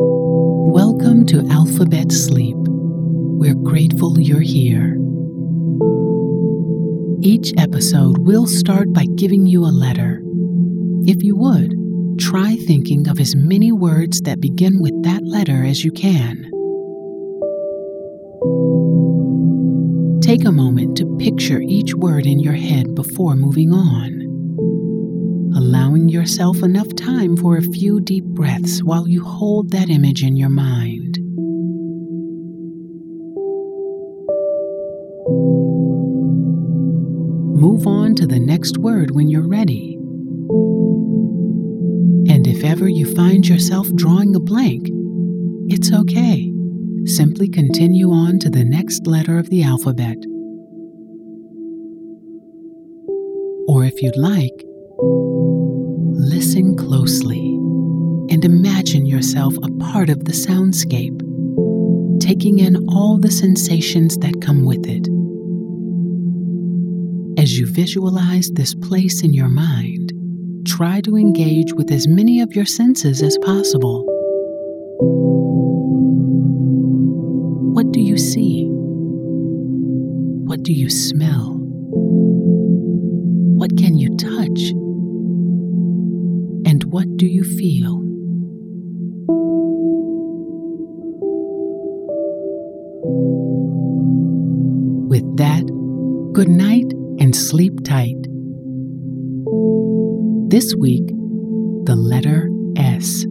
Welcome to Alphabet Sleep. We're grateful you're here. Each episode will start by giving you a letter. If you would, try thinking of as many words that begin with that letter as you can. Take a moment to picture each word in your head before moving on, allowing yourself enough time for a few deep breaths while you hold that image in your mind. Move on to the next word when you're ready. And if ever you find yourself drawing a blank, it's okay. Simply continue on to the next letter of the alphabet. Or if you'd like, listen closely and imagine yourself a part of the soundscape, taking in all the sensations that come with it. As you visualize this place in your mind, try to engage with as many of your senses as possible. What do you see? What do you smell? What can you touch? What do you feel? With that, good night and sleep tight. This week, the letter S.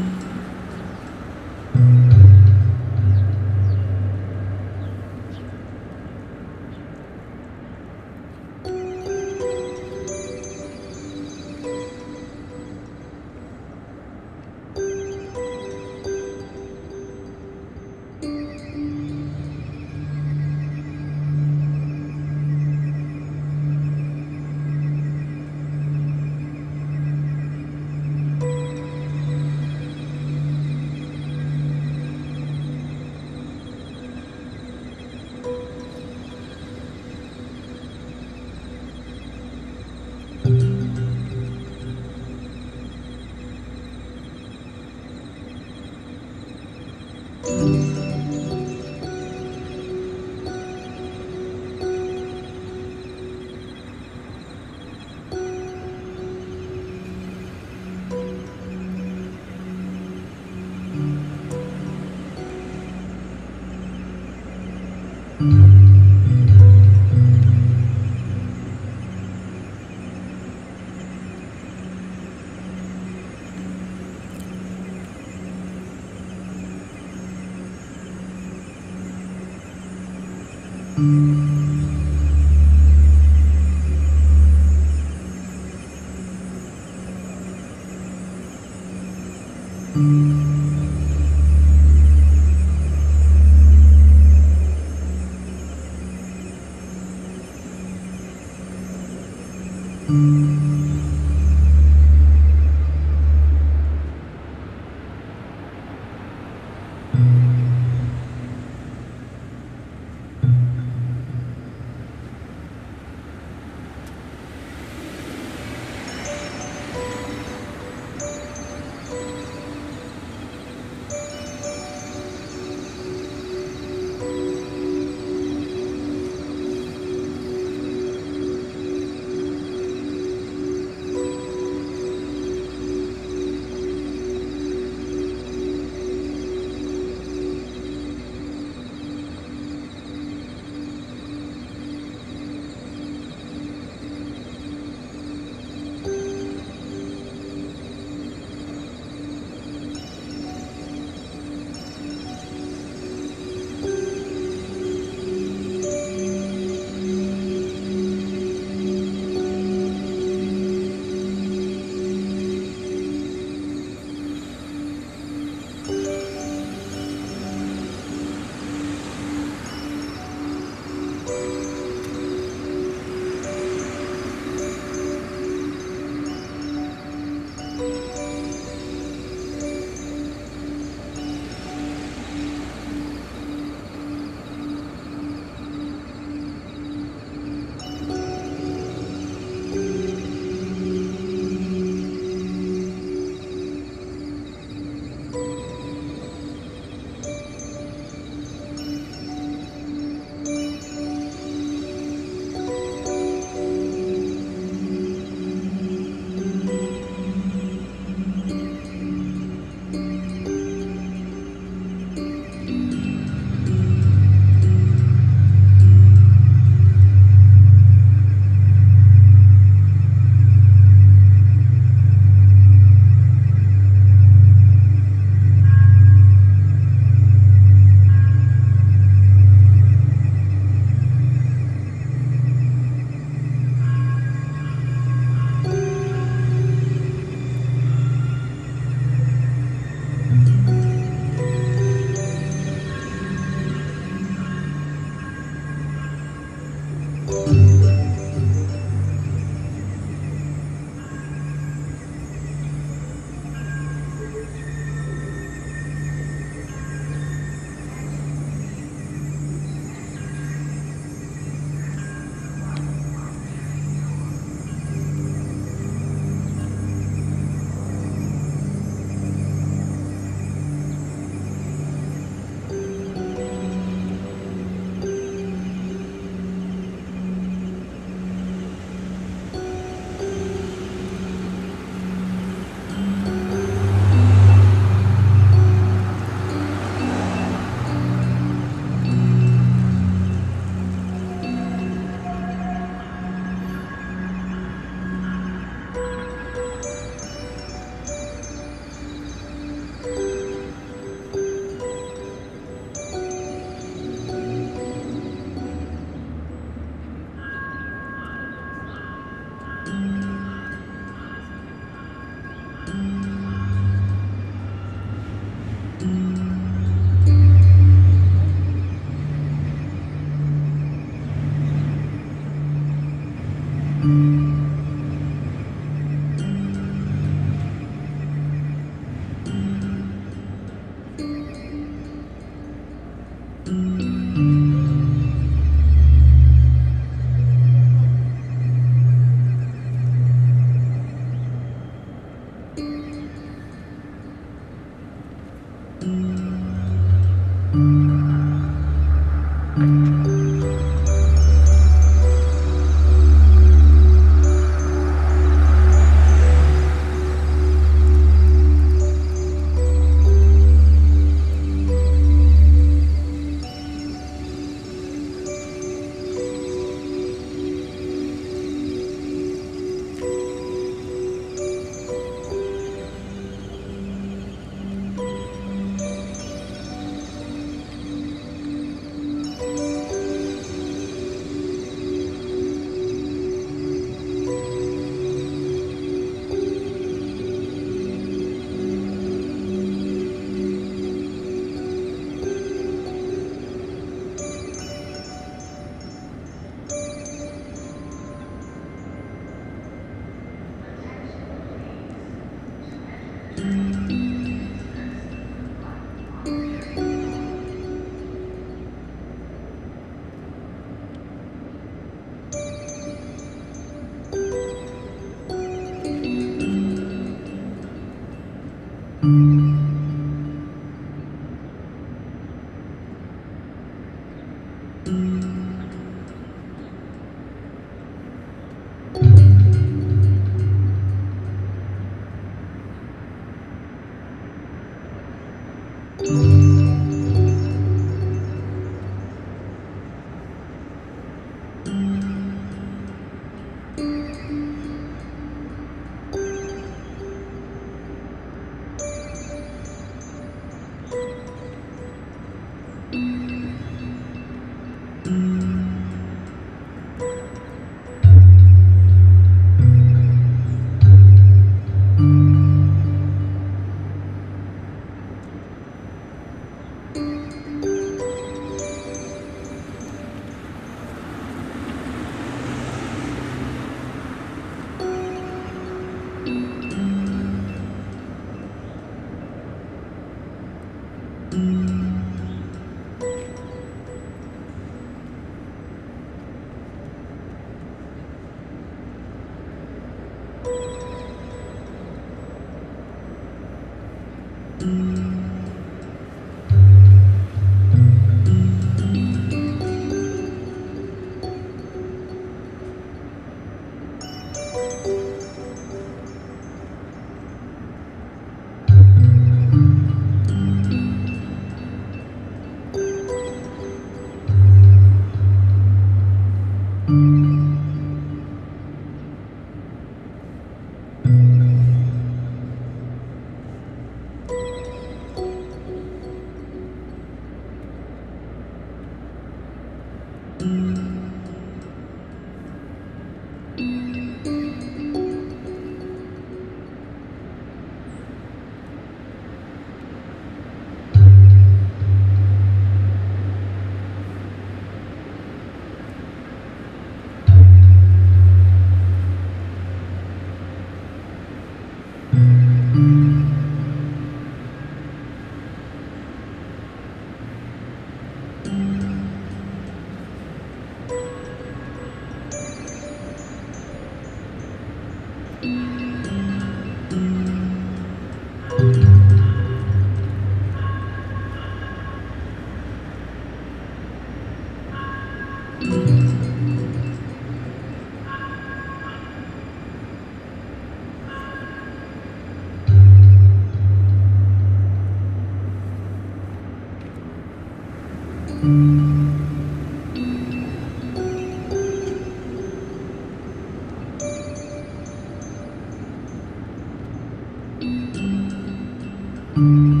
Mm-hmm.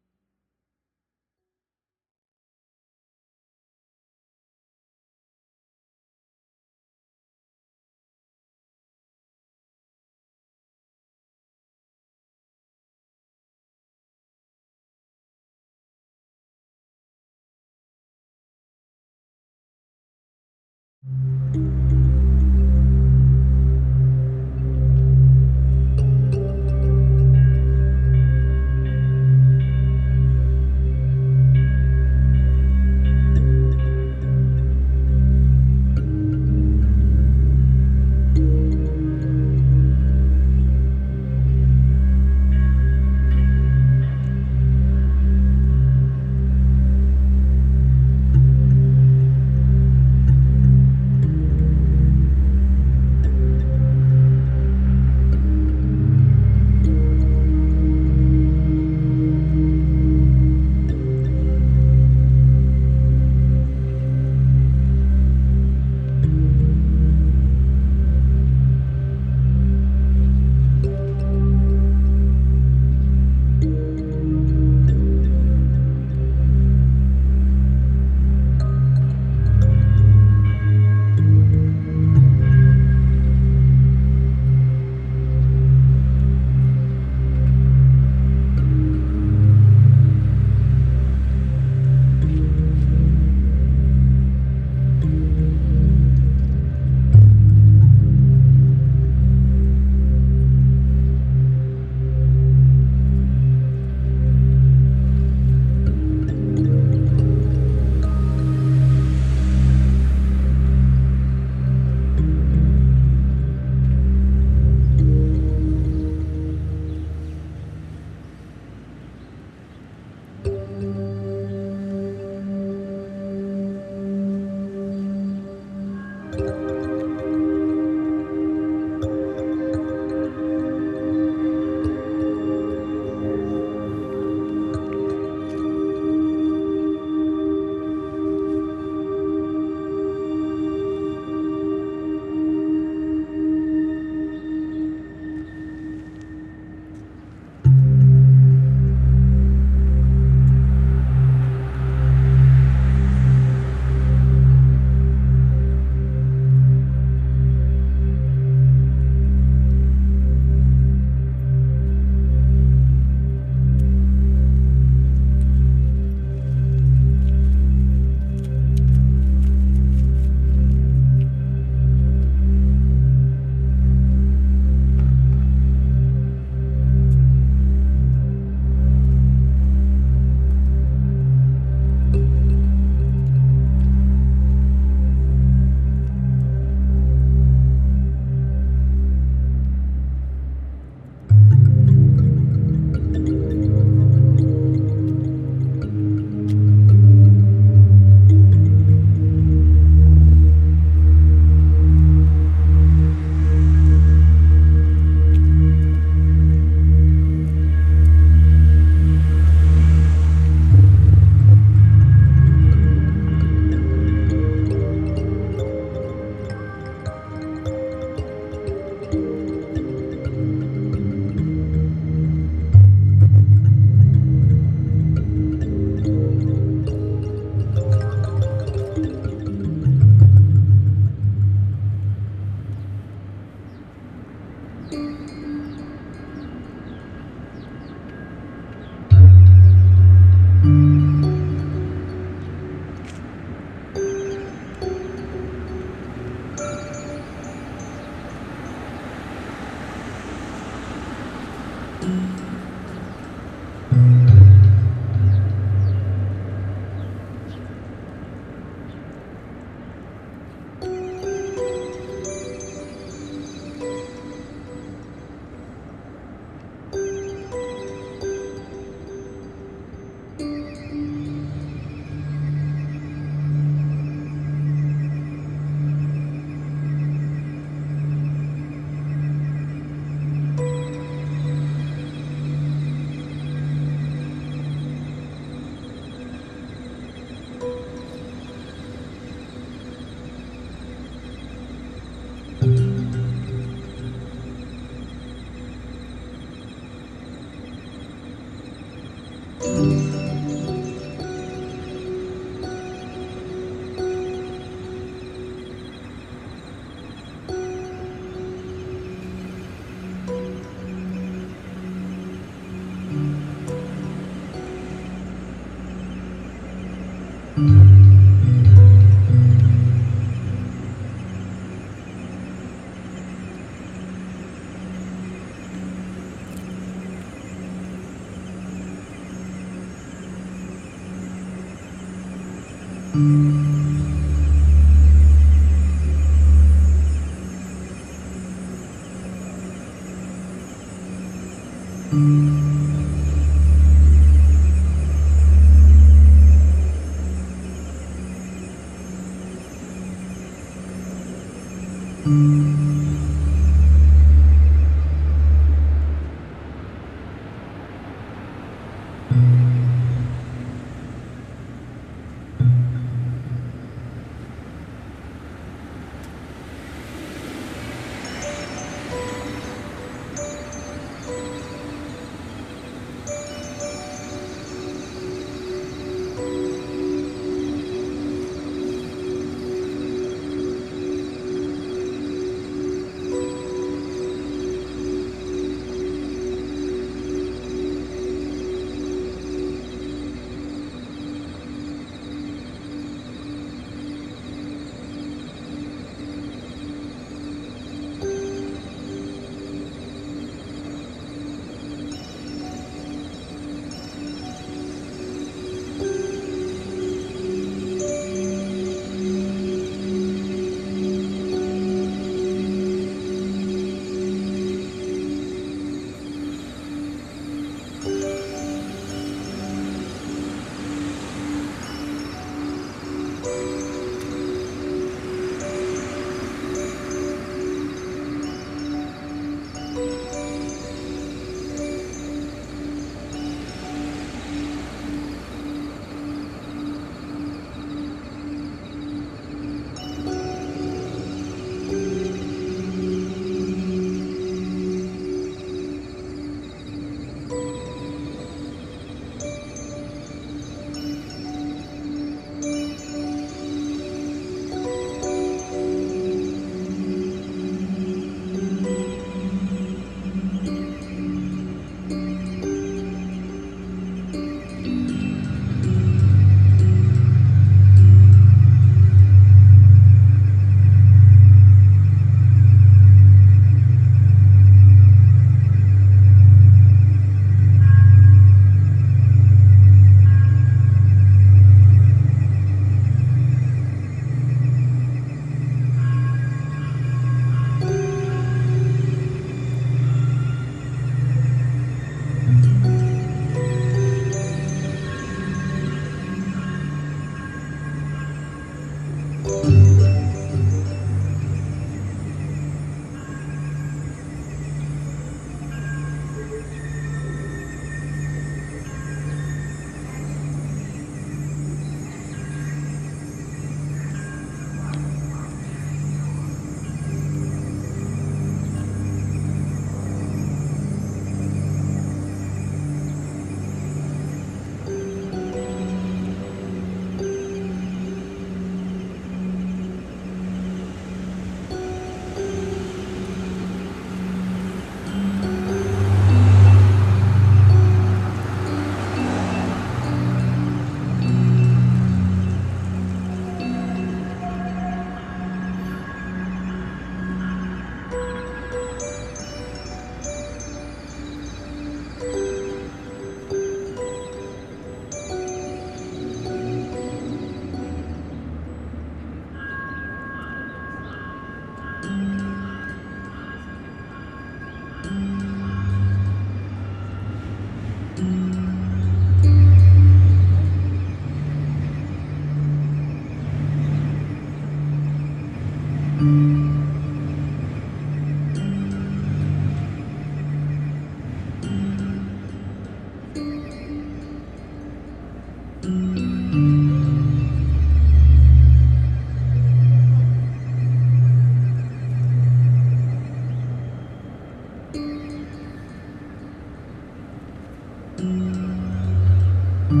Thank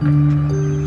mm -hmm. you.